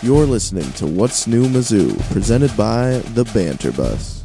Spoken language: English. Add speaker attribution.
Speaker 1: You're listening to What's New Mizzou, presented by the Banter Bus.